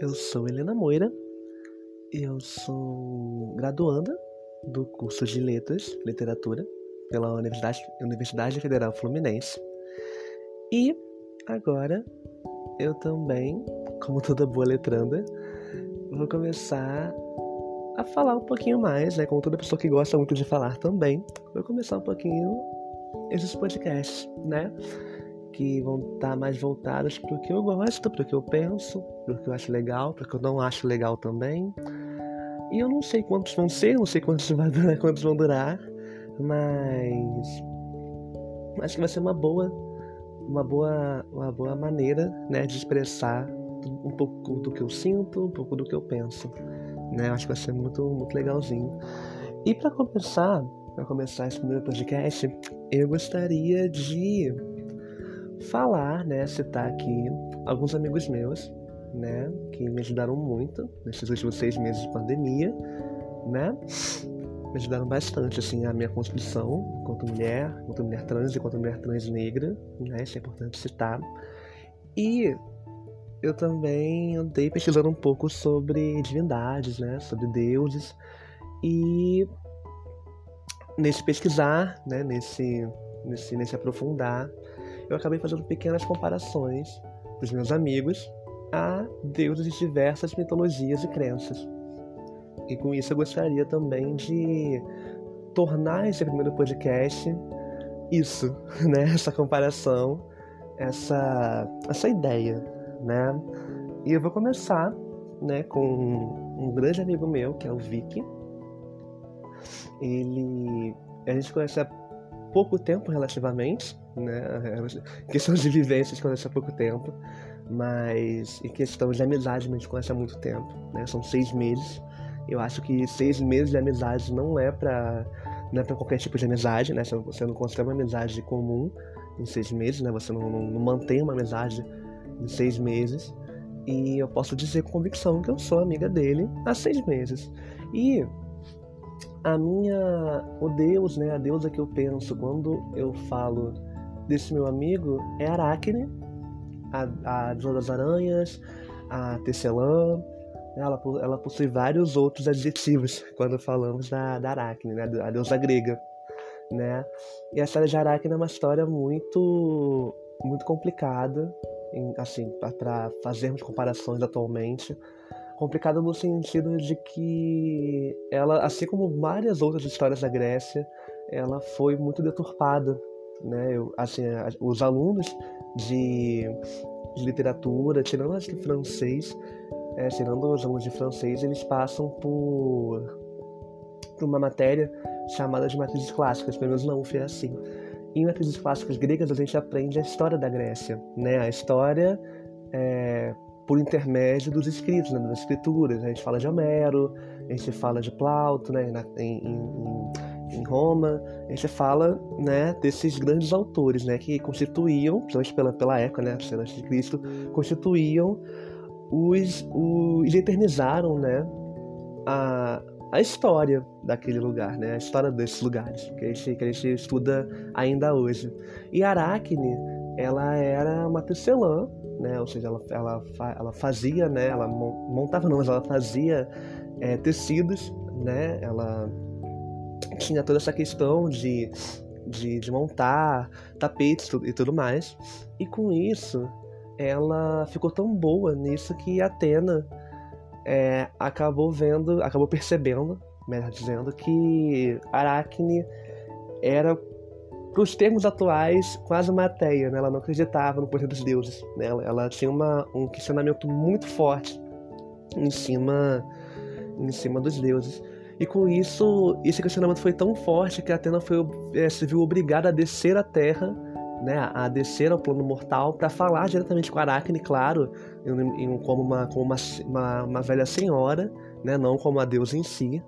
Eu sou Helena Moira, eu sou graduanda do curso de Letras, Literatura, pela Universidade, Universidade Federal Fluminense. E agora eu também, como toda boa letranda, vou começar a falar um pouquinho mais, né? Como toda pessoa que gosta muito de falar também, vou começar um pouquinho esses podcasts, né? Que vão estar mais voltados para o que eu gosto, para o que eu penso, para o que eu acho legal, para o que eu não acho legal também. E eu não sei quantos vão ser, não sei quantos, vai durar, quantos vão durar, mas acho que vai ser uma boa, uma boa, uma boa maneira, né, de expressar um pouco do que eu sinto, um pouco do que eu penso, né? Acho que vai ser muito, muito legalzinho. E para começar, para começar esse primeiro podcast, eu gostaria de falar, né, citar aqui alguns amigos meus, né, que me ajudaram muito nesses últimos seis meses de pandemia, né, me ajudaram bastante, assim, a minha construção enquanto mulher, enquanto mulher trans, enquanto mulher trans negra, né, isso é importante citar. E eu também andei pesquisando um pouco sobre divindades, né, sobre deuses, e nesse pesquisar, né, nesse, nesse, nesse aprofundar, eu acabei fazendo pequenas comparações dos meus amigos a deuses de diversas mitologias e crenças. E com isso eu gostaria também de tornar esse primeiro podcast isso, né? Essa comparação, essa, essa ideia, né? E eu vou começar, né, com um grande amigo meu, que é o Vicky. Ele... A gente conhece pouco tempo, relativamente, né? Em questão de vivência, a gente conhece há pouco tempo. Mas em questão de amizade, a gente conhece há muito tempo, né? São seis meses. Eu acho que seis meses de amizade não é pra, não é pra qualquer tipo de amizade, né? Você não consegue uma amizade comum em seis meses, né? Você não, não, não mantém uma amizade em seis meses. E eu posso dizer com convicção que eu sou amiga dele há seis meses. E a minha. O Deus, né? A deusa que eu penso quando eu falo desse meu amigo é Aracne, a, a deusa das aranhas, a tecelã. Ela, ela possui vários outros adjetivos quando falamos da, da Aracne, né? A deusa grega. Né? E a história de Aracne é uma história muito, muito complicada, em, assim, para fazermos comparações atualmente complicada no sentido de que ela, assim como várias outras histórias da Grécia, ela foi muito deturpada, né? Eu, assim, os alunos de, de literatura, tirando as de francês, é, tirando os alunos de francês, eles passam por, por uma matéria chamada de matrizes clássicas, pelo menos na UF é assim. Em matrizes clássicas gregas a gente aprende a história da Grécia, né? A história é, por intermédio dos escritos, né, das escrituras. A gente fala de Homero, a gente fala de Plauto, né, em, em, em Roma, a gente fala né, desses grandes autores né, que constituíam, principalmente pela, pela época, né, antes de Cristo, constituíam os, os eternizaram né, a, a história daquele lugar, né, a história desses lugares que a gente, que a gente estuda ainda hoje. E Aracne, ela era uma tecelã né? Ou seja, ela, ela, ela fazia, né? Ela montava não, mas ela fazia é, tecidos, né? Ela tinha toda essa questão de, de, de montar tapetes e tudo mais. E com isso, ela ficou tão boa nisso que Atena é, acabou vendo, acabou percebendo, melhor dizendo, que Aracne era para os termos atuais, quase uma ateia, né? Ela não acreditava no poder dos deuses, né? Ela, ela tinha uma, um questionamento muito forte em cima, em cima dos deuses. E com isso, esse questionamento foi tão forte que Atena foi, é, se viu obrigada a descer à Terra, né, a descer ao plano mortal para falar diretamente com Aracne, claro, em, em, como, uma, como uma, uma, uma, velha senhora, né, não como a deusa em si,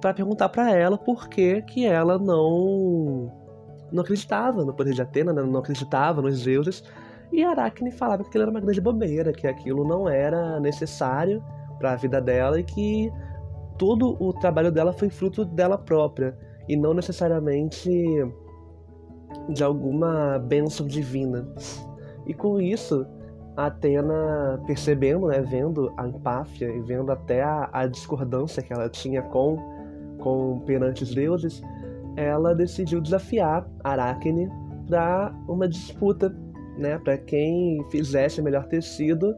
para perguntar para ela por que, que ela não não acreditava no poder de Atena, né? não acreditava nos deuses. E Aracne falava que aquilo era uma grande bobeira, que aquilo não era necessário para a vida dela e que todo o trabalho dela foi fruto dela própria e não necessariamente de alguma bênção divina. E com isso, Atena percebendo, né, vendo a empáfia e vendo até a, a discordância que ela tinha com, com perante os deuses, ela decidiu desafiar Aracne para uma disputa, né, para quem fizesse o melhor tecido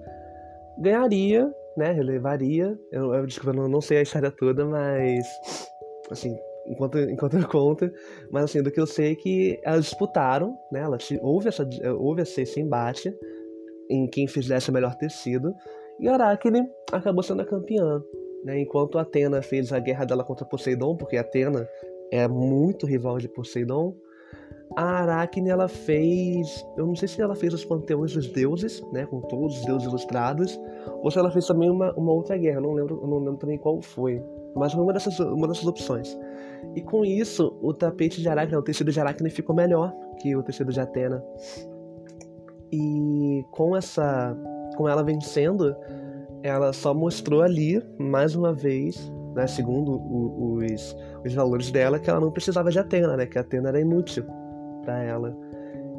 ganharia, né, relevaria. Eu, eu desculpa, eu não sei a história toda, mas assim, enquanto, enquanto eu conto, mas assim, do que eu sei é que elas disputaram, né, elas, houve, essa, houve esse, esse embate em quem fizesse o melhor tecido, e Aracne acabou sendo a campeã, né, enquanto Atena fez a guerra dela contra Poseidon, porque Atena é muito rival de Poseidon, a Aracne ela fez, eu não sei se ela fez os panteões dos deuses, né, com todos os deuses ilustrados, ou se ela fez também uma, uma outra guerra, não lembro, não lembro também qual foi, mas foi uma dessas, uma dessas opções. E com isso, o tapete de Aracne, o tecido de Aracne ficou melhor que o tecido de Atena. E com essa, com ela vencendo, ela só mostrou ali, mais uma vez, né, segundo o, os, os valores dela, que ela não precisava de Atena, né, que Atena era inútil para ela.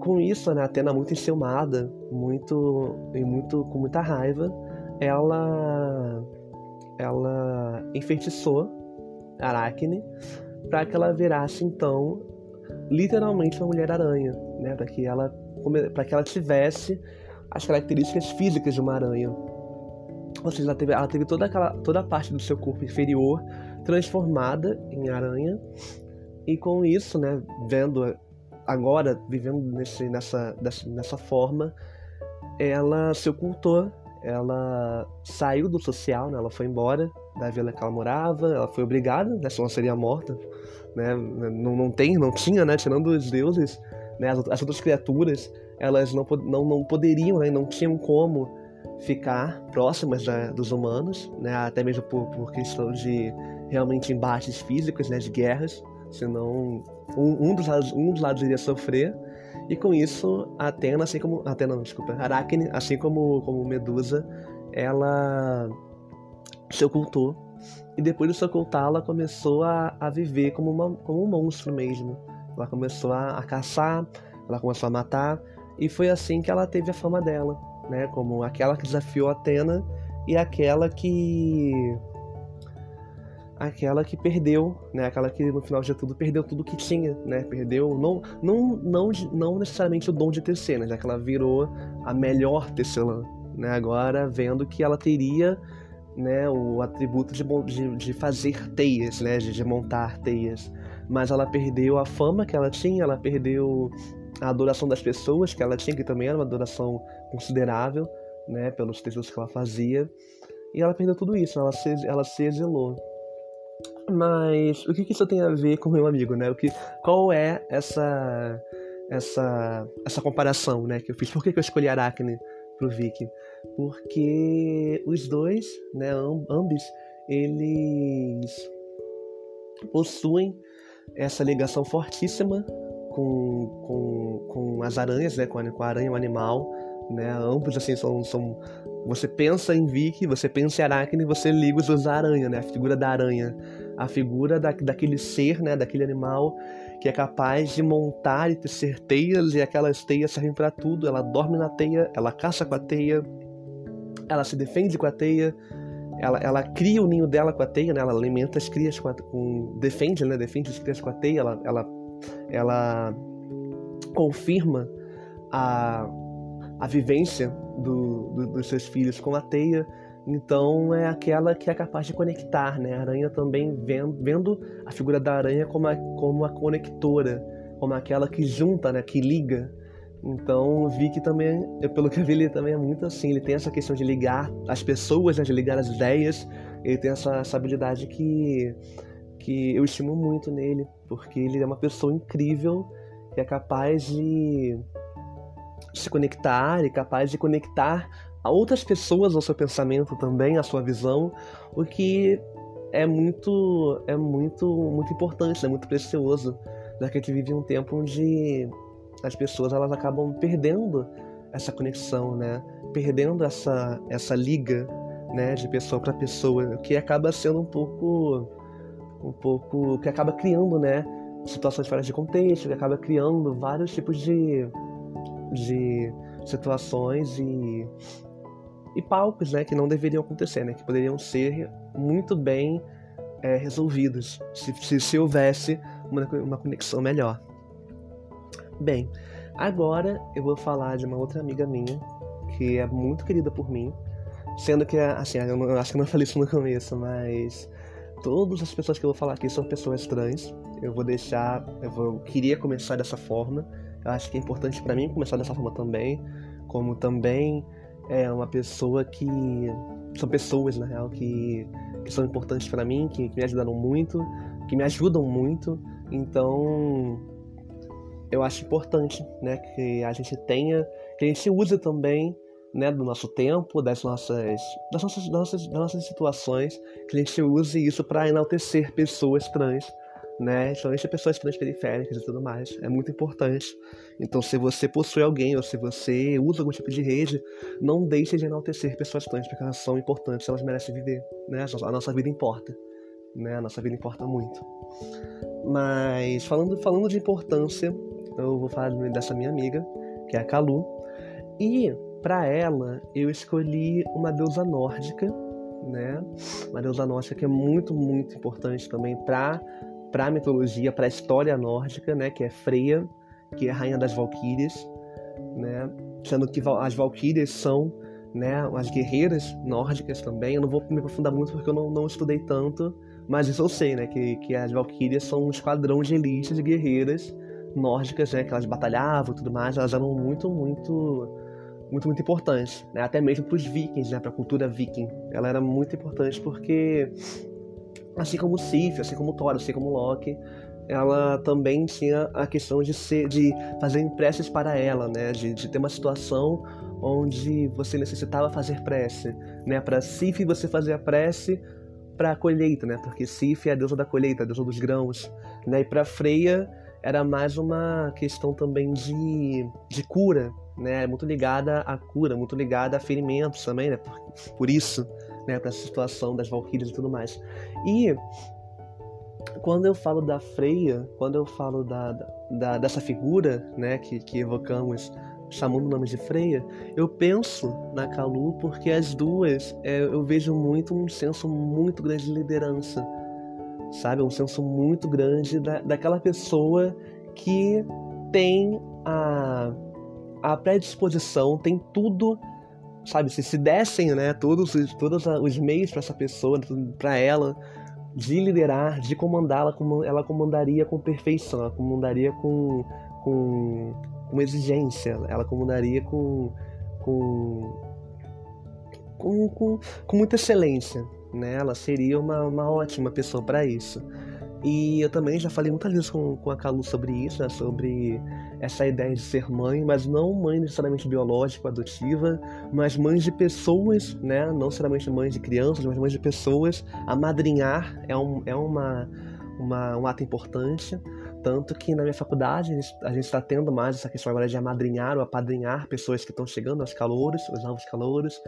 Com isso, né, Atena muito enciumada, muito e muito com muita raiva, ela ela enfeitiçou Aracne para que ela virasse então literalmente uma mulher aranha, né, para que ela para que ela tivesse as características físicas de uma aranha. Ou seja, ela teve, ela teve toda, aquela, toda a parte do seu corpo inferior transformada em aranha. E com isso, né, vendo agora, vivendo nesse, nessa, nessa forma, ela se ocultou, ela saiu do social, né, ela foi embora da vila que ela morava, ela foi obrigada, né, senão ela seria morta. Né, não, não tem, não tinha, né, tirando os deuses, né, as, as outras criaturas, elas não, não, não poderiam, né, não tinham como ficar próximas dos humanos, né, até mesmo por, por questão de realmente embates físicos, né, de guerras, senão um, um, dos lados, um dos lados iria sofrer. E com isso, Atena, assim como. Atena, não, desculpa. Aracne, assim como, como Medusa, ela se ocultou. E depois de se ocultar, ela começou a, a viver como, uma, como um monstro mesmo. Ela começou a, a caçar, ela começou a matar. E foi assim que ela teve a fama dela, né? Como aquela que desafiou Atena e aquela que aquela que perdeu, né? Aquela que no final de tudo perdeu tudo que tinha, né? Perdeu não não não não necessariamente o dom de tecer, né? Já que ela virou a melhor tecelã, né? Agora vendo que ela teria né, o atributo de, de, de fazer teias, né, de, de montar teias, mas ela perdeu a fama que ela tinha, ela perdeu a adoração das pessoas que ela tinha, que também era uma adoração considerável, né, pelos textos que ela fazia, e ela perdeu tudo isso, ela se, ela se exilou. Mas o que, que isso tem a ver com meu amigo, né? O que, qual é essa essa essa comparação, né, que eu fiz? Por que, que eu escolhi Aracne pro Vicky? Porque os dois, né, ambos, eles possuem essa ligação fortíssima com, com, com as aranhas, né? Com a, com a aranha, o animal, né? Ambos, assim, são, são... Você pensa em Vicky, você pensa em Aracne, você liga os dois à aranha, né? A figura da aranha. A figura da, daquele ser, né? Daquele animal que é capaz de montar e tecer teias, e aquelas teias servem para tudo. Ela dorme na teia, ela caça com a teia, ela se defende com a teia, ela, ela cria o ninho dela com a teia, né? Ela alimenta as crias com, a, com defende, né? Defende as crias com a teia, ela, ela ela confirma a, a vivência do, do, dos seus filhos com a teia. Então é aquela que é capaz de conectar, né? A aranha também vendo, vendo a figura da aranha como a, como a conectora, como aquela que junta, né? Que liga. Então vi que também, pelo que eu vi, ele também é muito assim. Ele tem essa questão de ligar as pessoas, né? de ligar as ideias. Ele tem essa, essa habilidade que que eu estimo muito nele, porque ele é uma pessoa incrível que é capaz de se conectar e capaz de conectar a outras pessoas ao seu pensamento também, à sua visão, o que é muito é muito muito importante, é muito precioso, já que a gente vive um tempo onde as pessoas elas acabam perdendo essa conexão, né? Perdendo essa essa liga, né, de pessoa para pessoa, o que acaba sendo um pouco um pouco que acaba criando, né, situações fora de contexto, que acaba criando vários tipos de, de situações e, e palcos né, que não deveriam acontecer, né, que poderiam ser muito bem é, resolvidos se, se, se houvesse uma, uma conexão melhor. Bem, agora eu vou falar de uma outra amiga minha que é muito querida por mim, sendo que, assim, eu, não, acho que não falei isso no começo, mas todas as pessoas que eu vou falar aqui são pessoas trans. Eu vou deixar, eu, vou, eu queria começar dessa forma. Eu acho que é importante para mim começar dessa forma também, como também é uma pessoa que são pessoas na real que, que são importantes para mim, que, que me ajudaram muito, que me ajudam muito. Então, eu acho importante, né, que a gente tenha, que a gente use também, né, do nosso tempo, das nossas, das nossas, das nossas, das nossas situações, que a gente use isso para enaltecer pessoas trans, né, somente pessoas transperiféricas e tudo mais. É muito importante. Então, se você possui alguém ou se você usa algum tipo de rede, não deixe de enaltecer pessoas trans, porque elas são importantes, elas merecem viver, né? A nossa vida importa, né? A nossa vida importa muito. Mas falando, falando de importância, eu vou falar dessa minha amiga, que é a Kalu. E para ela eu escolhi uma deusa nórdica, né? Uma deusa nórdica que é muito, muito importante também para para a mitologia, para a história nórdica, né, que é Freya, que é a rainha das valquírias, né? Sendo que as valquírias são, né, as guerreiras nórdicas também. Eu não vou me aprofundar muito porque eu não, não estudei tanto, mas isso eu sei, né, que, que as valquírias são um esquadrão de elite de guerreiras nórdicas, né, que elas batalhavam e tudo mais, elas eram muito, muito, muito, muito importantes, né, até mesmo para os vikings, né, para a cultura viking. Ela era muito importante porque, assim como Sif, assim como Thor, assim como Loki, ela também tinha a questão de ser, de fazer preces para ela, né, de, de ter uma situação onde você necessitava fazer prece, né, para Sif você fazer a prece para a colheita, né, porque Sif é a deusa da colheita, a deusa dos grãos, né, e para Freya era mais uma questão também de, de cura, né? Muito ligada à cura, muito ligada a ferimentos também, né? Por, por isso, né? Para essa situação das valquírias e tudo mais. E quando eu falo da Freia, quando eu falo da, da, dessa figura, né? Que, que evocamos chamando o nome de Freia, eu penso na Kalu porque as duas é, eu vejo muito um senso muito grande de liderança sabe? Um senso muito grande da, daquela pessoa que tem a, a predisposição, tem tudo, sabe? Se se dessem, né, todos, todos os meios para essa pessoa, para ela, de liderar, de comandá-la, como ela comandaria com perfeição, ela comandaria com, com, com exigência, ela comandaria com, com, com, com, com muita excelência, né? Ela seria uma, uma ótima pessoa para isso. E eu também já falei muitas vezes com, com a Calu sobre isso, né? sobre essa ideia de ser mãe, mas não mãe necessariamente biológica, adotiva, mas mãe de pessoas, né? não necessariamente mãe de crianças, mas mãe de pessoas. Amadrinhar é, um, é uma, uma, um ato importante. Tanto que na minha faculdade a gente está tendo mais essa questão agora de amadrinhar ou apadrinhar pessoas que estão chegando, aos calouros, os novos calouros.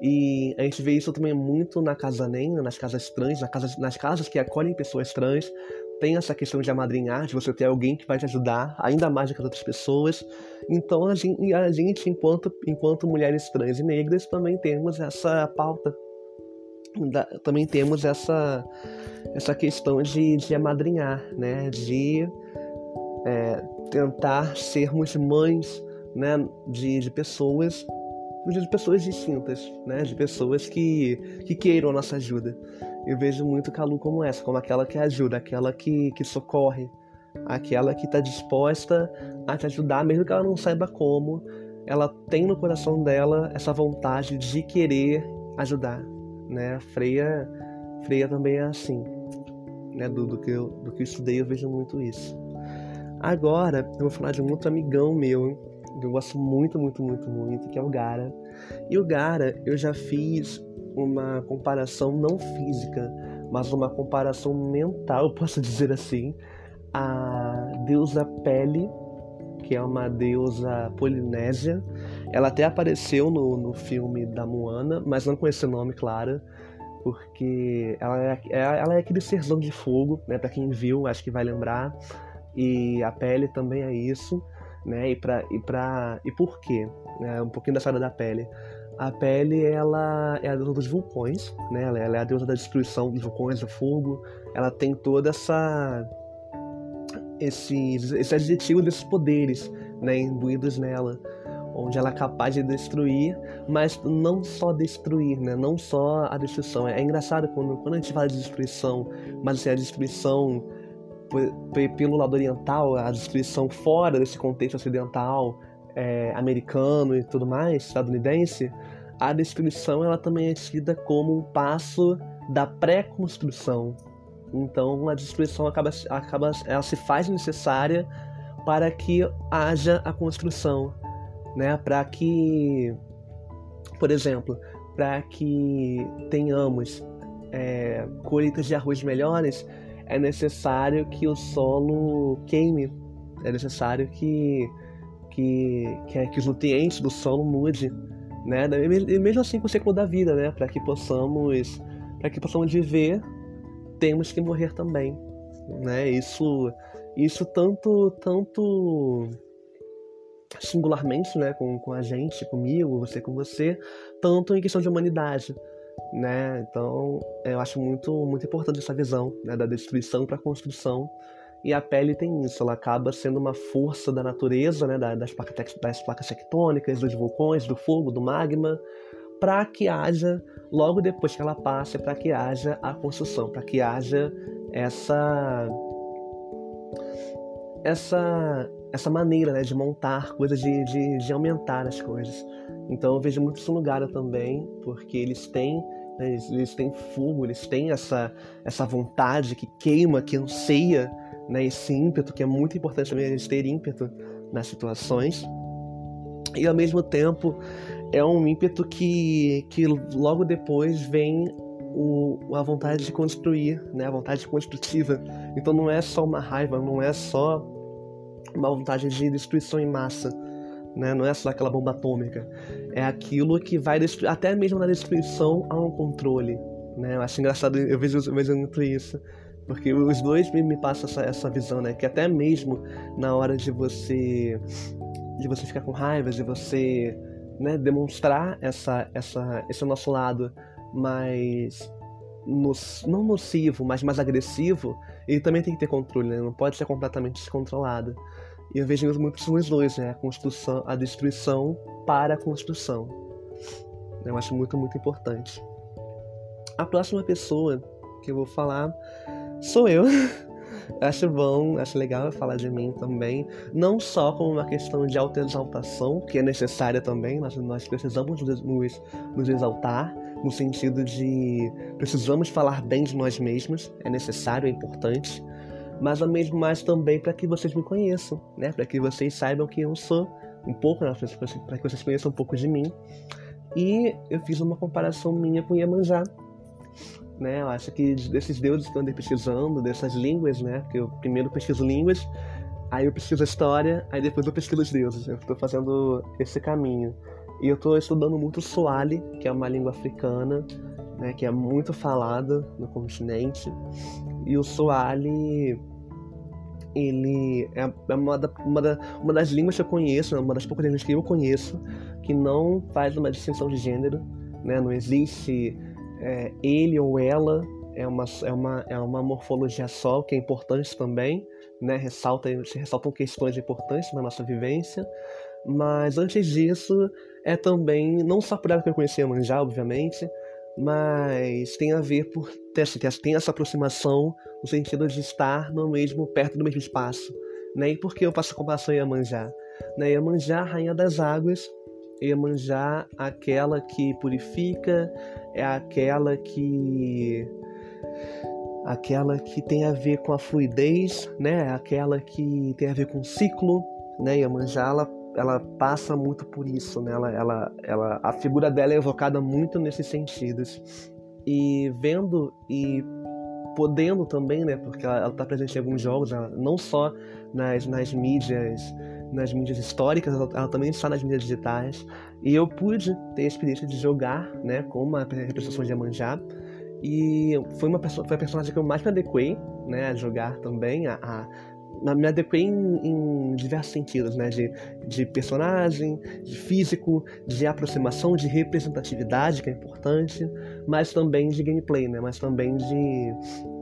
E a gente vê isso também muito na casa NEM, nas casas trans, nas casas, nas casas que acolhem pessoas trans. Tem essa questão de amadrinhar, de você ter alguém que vai te ajudar, ainda mais do que as outras pessoas. Então a gente, a gente enquanto, enquanto mulheres trans e negras, também temos essa pauta. Da, também temos essa, essa questão de, de amadrinhar, né? de é, tentar sermos mães né? de, de pessoas de pessoas distintas, né? De pessoas que, que queiram a nossa ajuda. Eu vejo muito Calu como essa, como aquela que ajuda, aquela que, que socorre, aquela que está disposta a te ajudar, mesmo que ela não saiba como. Ela tem no coração dela essa vontade de querer ajudar, né? Freia, Freia também é assim, né? Do, do, que eu, do que eu estudei, eu vejo muito isso. Agora, eu vou falar de um outro amigão meu, que eu gosto muito, muito, muito, muito, que é o Gara. E o Gara, eu já fiz uma comparação não física, mas uma comparação mental, posso dizer assim, a deusa Pele, que é uma deusa polinésia. Ela até apareceu no, no filme da Moana, mas não com esse nome, claro, porque ela é, é ela é aquele serzão de fogo, né? Pra quem viu, acho que vai lembrar. E a Pele também é isso né? E, pra, e, pra, e por quê? É um pouquinho da história da pele. A pele, ela é a deusa dos vulcões, né? Ela, ela é a deusa da destruição dos vulcões, do fogo. Ela tem toda essa esses, esses adjetivos, esses poderes, né, imbuídos nela, onde ela é capaz de destruir, mas não só destruir, né, não só a destruição. É, engraçado quando, quando a gente fala de destruição, mas assim, a destruição pelo lado oriental, a destruição fora desse contexto ocidental, é, americano e tudo mais, estadunidense, a destruição ela também é tida como um passo da pré-construção. Então a destruição acaba, acaba, ela se faz necessária para que haja a construção, né? Para que, por exemplo, para que tenhamos é, colheitas de arroz melhores, é necessário que o solo queime, é necessário que que, que, que os nutrientes do solo mudem né? E mesmo assim com o ciclo da vida, né? Para que possamos, para que possamos viver, temos que morrer também, né? Isso, isso tanto, tanto singularmente, né? Com, com a gente, comigo, você com você, tanto em questão de humanidade, né? Então, eu acho muito, muito importante essa visão né? da destruição para a construção e a pele tem isso, ela acaba sendo uma força da natureza, né, das, placas, das placas tectônicas, dos vulcões, do fogo, do magma, para que haja, logo depois que ela passe, para que haja a construção, para que haja essa essa essa maneira né, de montar coisas, de, de, de aumentar as coisas. Então eu vejo muito isso no Gara também, porque eles têm né, eles, eles têm fogo, eles têm essa, essa vontade que queima, que anseia né, esse ímpeto, que é muito importante também a gente ter ímpeto nas situações. E ao mesmo tempo é um ímpeto que, que logo depois vem o, a vontade de construir, né, a vontade construtiva. Então não é só uma raiva, não é só uma vontade de destruição em massa, né? não é só aquela bomba atômica. É aquilo que vai destruir, até mesmo na destruição há um controle. Né? Eu acho engraçado, eu vejo, eu vejo muito isso. Porque os dois me, me passam essa, essa visão, né? Que até mesmo na hora de você de você ficar com raiva, de você né, demonstrar essa, essa, esse nosso lado mais não nocivo, mas mais agressivo, ele também tem que ter controle, né? Não pode ser completamente descontrolado. E eu vejo muito isso nos dois, né? A construção, a destruição para a construção. Eu acho muito, muito importante. A próxima pessoa que eu vou falar sou eu. acho bom, acho legal falar de mim também, não só como uma questão de autoexaltação, que é necessária também, nós, nós precisamos nos, nos exaltar, no sentido de precisamos falar bem de nós mesmos, é necessário, é importante, mas ao mesmo mais também para que vocês me conheçam, né? Para que vocês saibam quem eu sou, um pouco, né? para que vocês conheçam um pouco de mim. E eu fiz uma comparação minha com Iemanjá, né? Eu acho que desses deuses que eu andei pesquisando, dessas línguas, né? Porque eu primeiro pesquiso línguas, aí eu pesquiso a história, aí depois eu pesquiso os deuses. Eu estou fazendo esse caminho. E eu estou estudando muito o Swahili, que é uma língua africana, né? Que é muito falada no continente. E o Swahili ele é, é uma, da, uma, da, uma das línguas que eu conheço, né? uma das poucas línguas que eu conheço, que não faz uma distinção de gênero, né? Não existe é, ele ou ela é uma, é, uma, é uma morfologia só, que é importante também, né? Ressalta, se ressaltam questões importantes na nossa vivência, mas antes disso, é também, não só por ela que eu conhecia Manjá, obviamente, mas tem a ver por ter, assim, essa aproximação no sentido de estar no mesmo, perto do mesmo espaço. Né? E por que eu faço comparação a Iemanjá? Né? Iemanjá, rainha das águas, Iemanjá, aquela que purifica, é aquela que aquela que tem a ver com a fluidez, né? Aquela que tem a ver com o ciclo, né? Iemanjá, ela, ela passa muito por isso, né? Ela, ela, ela, a figura dela é evocada muito nesses sentidos. E vendo e podendo também, né? Porque ela está presente em alguns jogos, não só nas, nas mídias nas mídias históricas, ela, ela, também está nas mídias digitais. E eu pude ter a experiência de jogar né, com uma representação de Amanjá. E foi, uma, foi a personagem que eu mais me adequei né, a jogar também, a, a me adequei em, em, diversos sentidos, né? De, de personagem, de físico, de aproximação, de representatividade, que é importante, mas também de gameplay, né? Mas também de,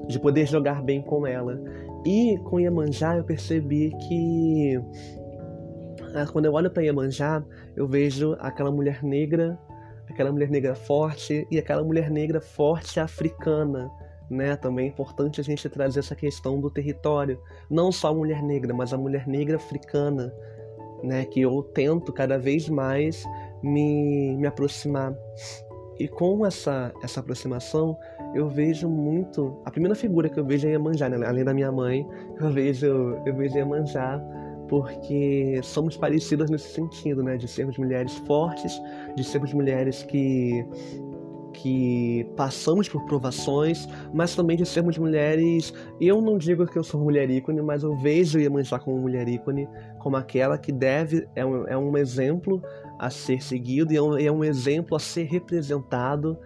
de poder jogar bem com ela. E com Iemanjá eu percebi que ah, quando eu olho para Iemanjá, eu vejo aquela mulher negra, aquela mulher negra forte e aquela mulher negra forte africana né? Também é importante a gente trazer essa questão do território, não só a mulher negra, mas a mulher negra africana, né? Que eu tento cada vez mais me, me aproximar. E com essa, essa aproximação, eu vejo muito. A primeira figura que eu vejo é Iemanjá, né? além da minha mãe, eu vejo, eu vejo Iemanjá porque somos parecidas nesse sentido, né? De sermos mulheres fortes, de sermos mulheres que que passamos por provações, mas também de sermos mulheres. Eu não digo que eu sou mulher ícone, mas eu vejo Iemanjá como mulher ícone, como aquela que deve, é um, é um exemplo a ser seguido e é um, é um exemplo a ser representado,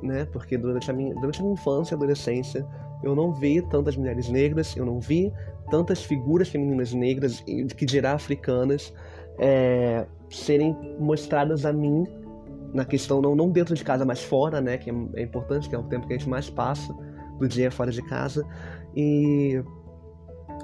né? Porque durante a, minha, durante a minha infância e adolescência eu não vi tantas mulheres negras, eu não vi tantas figuras femininas negras, que dirá africanas, é, serem mostradas a mim na questão não, não dentro de casa, mas fora, né? Que é, é importante, que é o tempo que a gente mais passa do dia fora de casa. E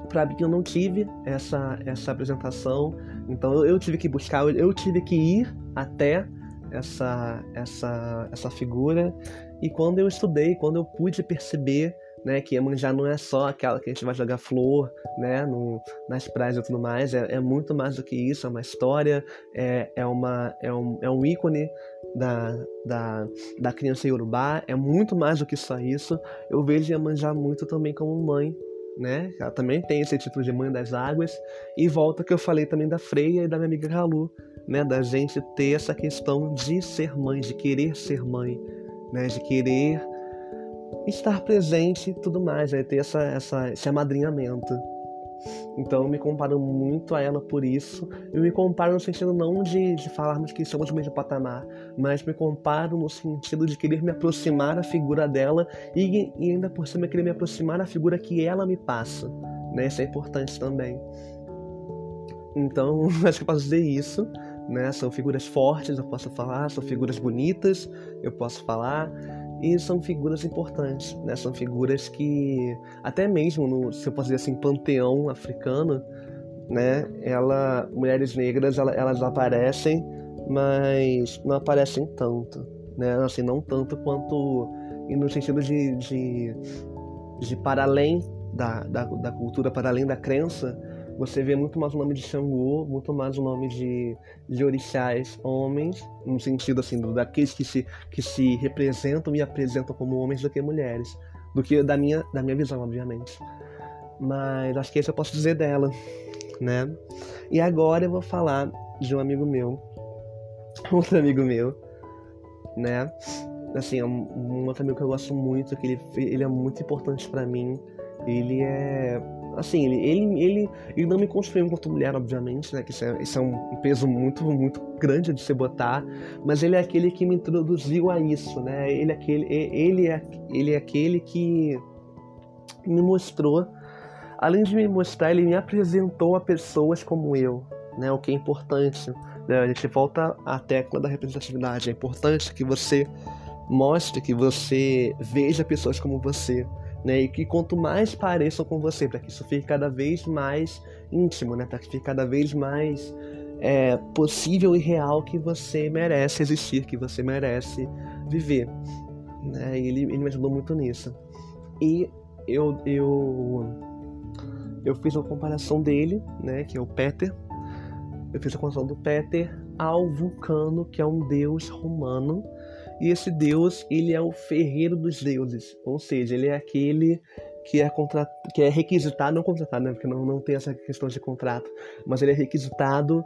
para mim eu não tive essa, essa apresentação, então eu, eu tive que buscar, eu, eu, tive que ir até essa, essa, essa figura. E quando eu estudei, quando eu pude perceber né? Que Iemanjá não é só aquela que a gente vai jogar flor, né? No, nas praias e tudo mais. É, é, muito mais do que isso. É uma história, é, é, uma, é, um, é um ícone da, da, da criança iorubá. É muito mais do que só isso. Eu vejo Iemanjá muito também como mãe, né? Ela também tem esse título de mãe das águas. E volta que eu falei também da Freia e da minha amiga Ralu, né? Da gente ter essa questão de ser mãe, de querer ser mãe, né? De querer estar presente e tudo mais, né? ter essa, essa, esse amadrinhamento. Então eu me comparo muito a ela por isso. Eu me comparo no sentido não de, de falarmos que somos do mesmo patamar, mas me comparo no sentido de querer me aproximar da figura dela e, e ainda por cima querer me aproximar da figura que ela me passa. Né? Isso é importante também. Então, acho que eu posso dizer isso. Né? São figuras fortes, eu posso falar, são figuras bonitas, eu posso falar. E são figuras importantes, né? São figuras que, até mesmo no, se eu posso dizer assim, panteão africano, né? Ela, mulheres negras, ela, elas aparecem, mas não aparecem tanto, né? Assim, não tanto quanto e no sentido de, de, de para além da, da, da cultura, para além da crença, você vê muito mais o nome de Xangô, muito mais o nome de, de orixás homens, no sentido assim, do, daqueles que se, que se representam e apresentam como homens do que mulheres. Do que da minha, da minha visão, obviamente. Mas acho que isso eu posso dizer dela, né? E agora eu vou falar de um amigo meu, outro amigo meu, né? Assim, é um, um outro amigo que eu gosto muito, que ele, ele é muito importante para mim. Ele é assim, ele, ele, ele, ele não me construiu enquanto mulher, obviamente, né? Que isso é, isso é um peso muito, muito grande de se botar. Mas ele é aquele que me introduziu a isso, né? Ele é aquele, ele é, ele é aquele que me mostrou, além de me mostrar, ele me apresentou a pessoas como eu, né? O que é importante. Né? A gente volta à tecla da representatividade. É importante que você mostre, que você veja pessoas como você né? E que quanto mais pareçam com você, para que isso fique cada vez mais íntimo, né? Para que fique cada vez mais é, possível e real que você merece existir, que você merece viver. Né? Ele, ele me ajudou muito nisso. E eu, eu, eu fiz uma comparação dele, né? Que é o Peter. Eu fiz a comparação do Peter ao Vulcano, que é um deus romano e esse Deus, ele é o ferreiro dos deuses, ou seja, ele é aquele que é, que é requisitado, não contratado, né? porque não, não tem essa questão de contrato, mas ele é requisitado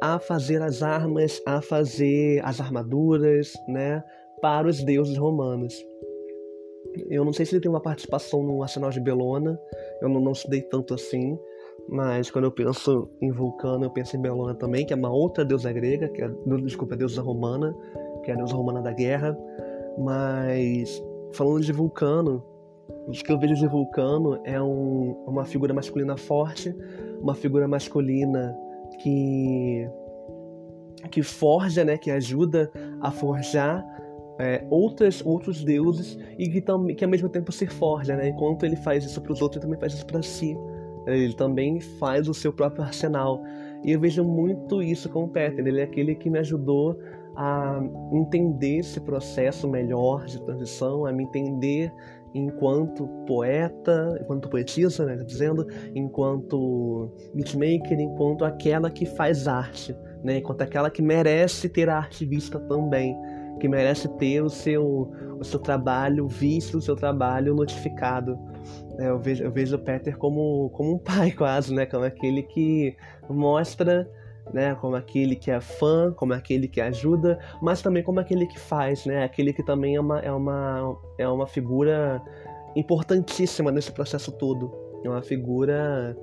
a fazer as armas, a fazer as armaduras, né, para os deuses romanos. Eu não sei se ele tem uma participação no Arsenal de Belona, eu não, não estudei tanto assim, mas quando eu penso em Vulcano, eu penso em Belona também, que é uma outra deusa grega, que é, desculpa, deusa romana, que é a deusa romana da guerra. Mas falando de Vulcano, o que eu vejo de Vulcano é um, uma figura masculina forte, uma figura masculina que que forja, né, que ajuda a forjar é, outras, outros deuses e que, também, que ao mesmo tempo se forja, né? Enquanto ele faz isso para os outros, ele também faz isso para si. Ele também faz o seu próprio arsenal. E eu vejo muito isso com o Peter. Ele é aquele que me ajudou a entender esse processo melhor de transição, a me entender enquanto poeta, enquanto poetisa, né, dizendo, enquanto beatmaker, enquanto aquela que faz arte, né, enquanto aquela que merece ter a arte vista também, que merece ter o seu, o seu trabalho visto, o seu trabalho notificado. É, eu, vejo, eu vejo o Peter como, como um pai quase, né, como aquele que mostra né, como aquele que é fã, como aquele que ajuda, mas também como aquele que faz, né, aquele que também é uma, é uma, é uma figura importantíssima nesse processo todo, é uma figura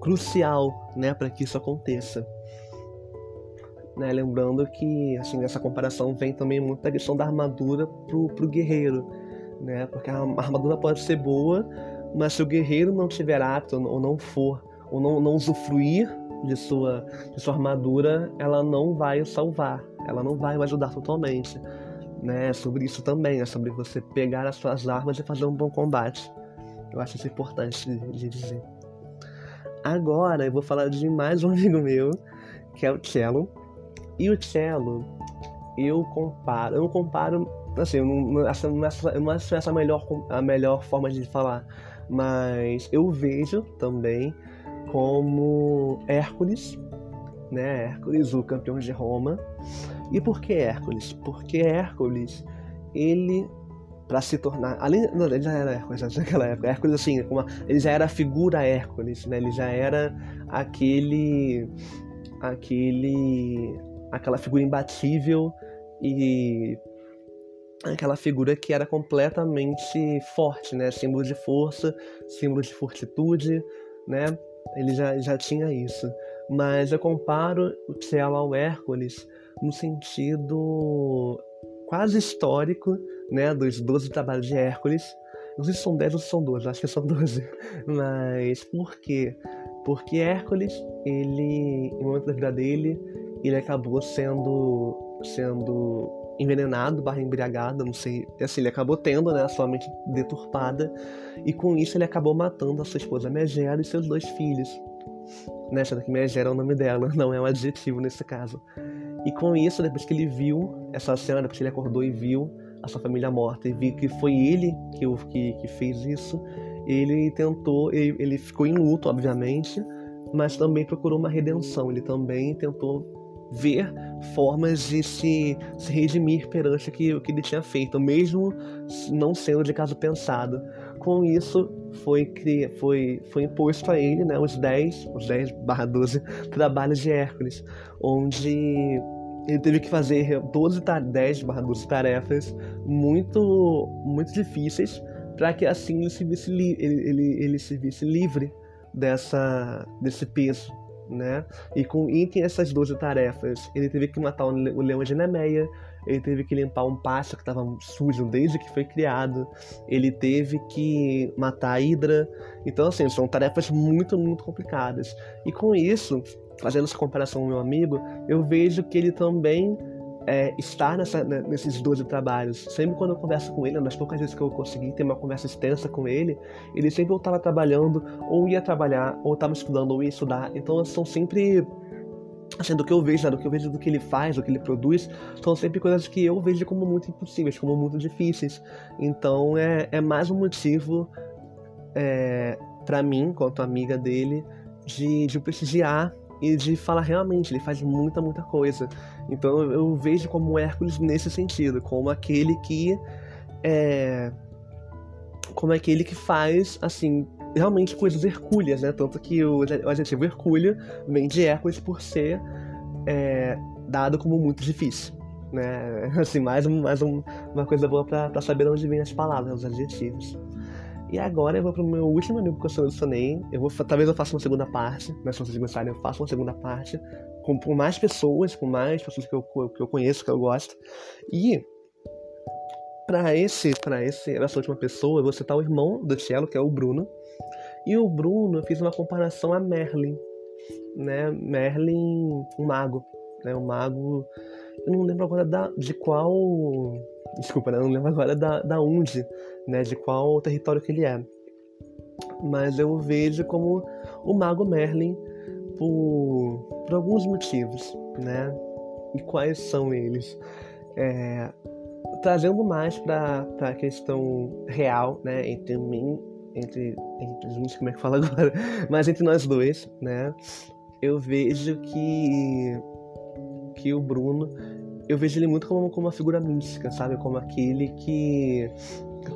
crucial, né, para que isso aconteça. Né, lembrando que assim essa comparação vem também muito da questão da armadura pro, pro guerreiro, né, porque a armadura pode ser boa, mas se o guerreiro não tiver apto ou não for ou não, não usufruir de sua, de sua armadura, ela não vai o salvar, ela não vai o ajudar totalmente. Né? É sobre isso também, é sobre você pegar as suas armas e fazer um bom combate. Eu acho isso importante de, de dizer. Agora eu vou falar de mais um amigo meu, que é o Cello. E o Cello, eu comparo, eu comparo, assim, eu não, essa, eu não acho essa a melhor, a melhor forma de falar, mas eu vejo também como Hércules, né? Hércules, o campeão de Roma. E por que Hércules? Porque Hércules, ele para se tornar, além, não, ele já era Hércules naquela época. Hércules assim, uma, ele já era a figura Hércules, né? Ele já era aquele aquele aquela figura imbatível e aquela figura que era completamente forte, né? Símbolo de força, símbolo de fortitude, né? Ele já, já tinha isso. Mas eu comparo o Cielo ao Hércules no sentido quase histórico, né, dos 12 trabalhos de Hércules. Não sei se são 10 ou se são 12, acho que são 12. Mas por quê? Porque Hércules, ele, em um momento da vida dele, ele acabou sendo, sendo envenenado, barra embriagado, não sei. Assim, ele acabou tendo né, a sua mente deturpada. E com isso ele acabou matando a sua esposa Megera e seus dois filhos. Né, sendo que Megera é o nome dela, não é um adjetivo nesse caso. E com isso, depois que ele viu essa cena, depois que ele acordou e viu a sua família morta e viu que foi ele que, que, que fez isso, ele tentou, ele, ele ficou em luto, obviamente, mas também procurou uma redenção. Ele também tentou ver formas de se, se redimir perante o que, o que ele tinha feito, mesmo não sendo de caso pensado. Com isso, foi, foi, foi imposto a ele né, os 10, os 10 barra 12 trabalhos de Hércules, onde ele teve que fazer 12 10 barra 12 tarefas muito, muito difíceis para que assim ele se visse, ele, ele, ele se visse livre dessa, desse peso né? E com entre essas 12 tarefas, ele teve que matar o leão de Nemeia, ele teve que limpar um pasto que estava sujo desde que foi criado, ele teve que matar a Hidra. Então, assim, são tarefas muito, muito complicadas. E com isso, fazendo essa comparação com meu amigo, eu vejo que ele também é, estar nessa, né, nesses 12 trabalhos. Sempre quando eu converso com ele, uma das poucas vezes que eu consegui ter uma conversa extensa com ele, ele sempre estava trabalhando, ou ia trabalhar, ou estava estudando, ou ia estudar. Então são sempre assim, do que eu vejo, né, do que eu vejo do que ele faz, do que ele produz, são sempre coisas que eu vejo como muito impossíveis, como muito difíceis. Então é, é mais um motivo é, para mim, quanto amiga dele, de, de prestigiar e de falar realmente, ele faz muita, muita coisa. Então eu vejo como Hércules nesse sentido, como aquele que é. Como aquele que faz, assim, realmente coisas hercúleas, né? Tanto que o, o adjetivo hercúleo vem de Hércules por ser é, dado como muito difícil. Né? Assim, mais, um, mais um, uma coisa boa para saber de onde vêm as palavras, os adjetivos. E agora eu vou pro meu último amigo que eu selecionei. Eu vou, talvez eu faça uma segunda parte, mas se vocês gostarem, eu faço uma segunda parte com, com mais pessoas, com mais pessoas que eu, que eu conheço, que eu gosto. E para esse, para esse, essa última pessoa, eu vou citar o irmão do Cello, que é o Bruno. E o Bruno, eu fiz uma comparação a Merlin, né? Merlin, um mago, né? Um mago, eu não lembro agora da, de qual, desculpa, né? não lembro agora da, da onde, né? De qual território que ele é. Mas eu vejo como o mago Merlin por, por alguns motivos, né? E quais são eles? É, trazendo mais para a questão real, né, entre mim, entre, entre gente, como é que fala agora, mas entre nós dois, né, eu vejo que que o Bruno, eu vejo ele muito como, como uma figura mística, sabe, como aquele que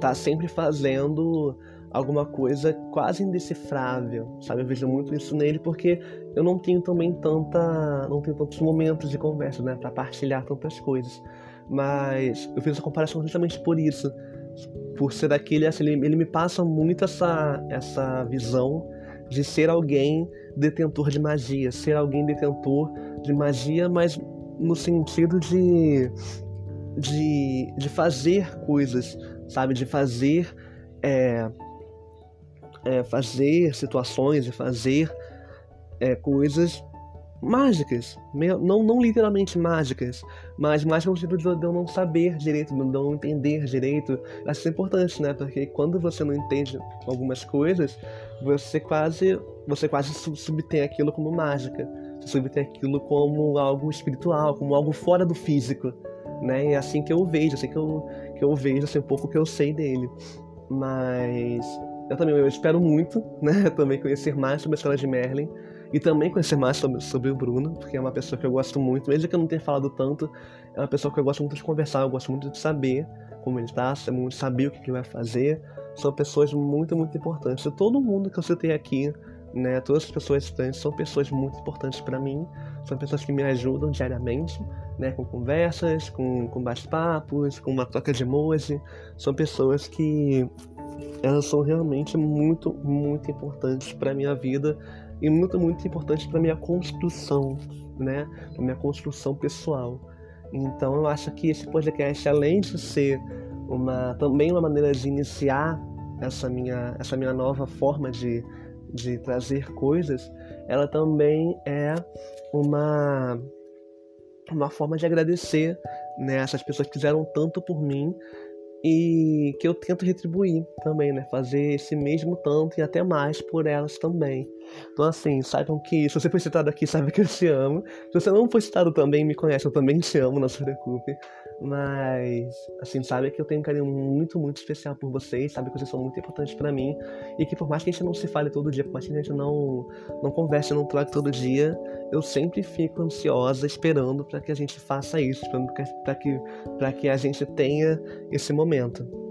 tá sempre fazendo alguma coisa quase indecifrável, sabe? Eu vejo muito isso nele porque eu não tenho também tanta, não tenho tantos momentos de conversa, né, para partilhar tantas coisas. Mas eu fiz essa comparação justamente por isso. Por ser daquele, assim, ele, ele me passa muito essa, essa visão de ser alguém detentor de magia, ser alguém detentor de magia, mas no sentido de, de, de fazer coisas, sabe? De fazer, é, é, fazer situações, de fazer é, coisas mágicas, não, não literalmente mágicas, mas mais no sentido de eu não saber direito, de eu não entender direito. Isso é importante, né? Porque quando você não entende algumas coisas, você quase, você quase subtém aquilo como mágica, você subtém aquilo como algo espiritual, como algo fora do físico, né? É assim que eu vejo, assim que eu, que eu vejo, assim, um pouco que eu sei dele. Mas eu também eu espero muito, né? Também conhecer mais sobre a história de Merlin e também conhecer mais sobre, sobre o Bruno, porque é uma pessoa que eu gosto muito, mesmo que eu não tenha falado tanto, é uma pessoa que eu gosto muito de conversar, eu gosto muito de saber como ele está, saber o que ele vai fazer. São pessoas muito, muito importantes. Todo mundo que eu citei aqui, né, todas as pessoas estudantes são pessoas muito importantes para mim, são pessoas que me ajudam diariamente, né, com conversas, com, com bate-papos, com uma troca de emoji. São pessoas que elas são realmente muito, muito importantes para minha vida e muito, muito importante para minha construção, né? Para minha construção pessoal. Então eu acho que esse podcast, além de ser uma também uma maneira de iniciar essa minha essa minha nova forma de, de trazer coisas, ela também é uma uma forma de agradecer né, essas pessoas que fizeram tanto por mim e que eu tento retribuir também, né? Fazer esse mesmo tanto e até mais por elas também. Então, assim, saibam que se você foi citado aqui, sabe que eu te amo. Se você não foi citado também, me conhece, eu também te amo, não se preocupe. Mas, assim, sabe que eu tenho um carinho muito, muito especial por vocês, sabe que vocês são muito importantes para mim. E que por mais que a gente não se fale todo dia, por mais que a gente não, não converse, não troque todo dia, eu sempre fico ansiosa, esperando para que a gente faça isso, para que, que, que a gente tenha esse momento.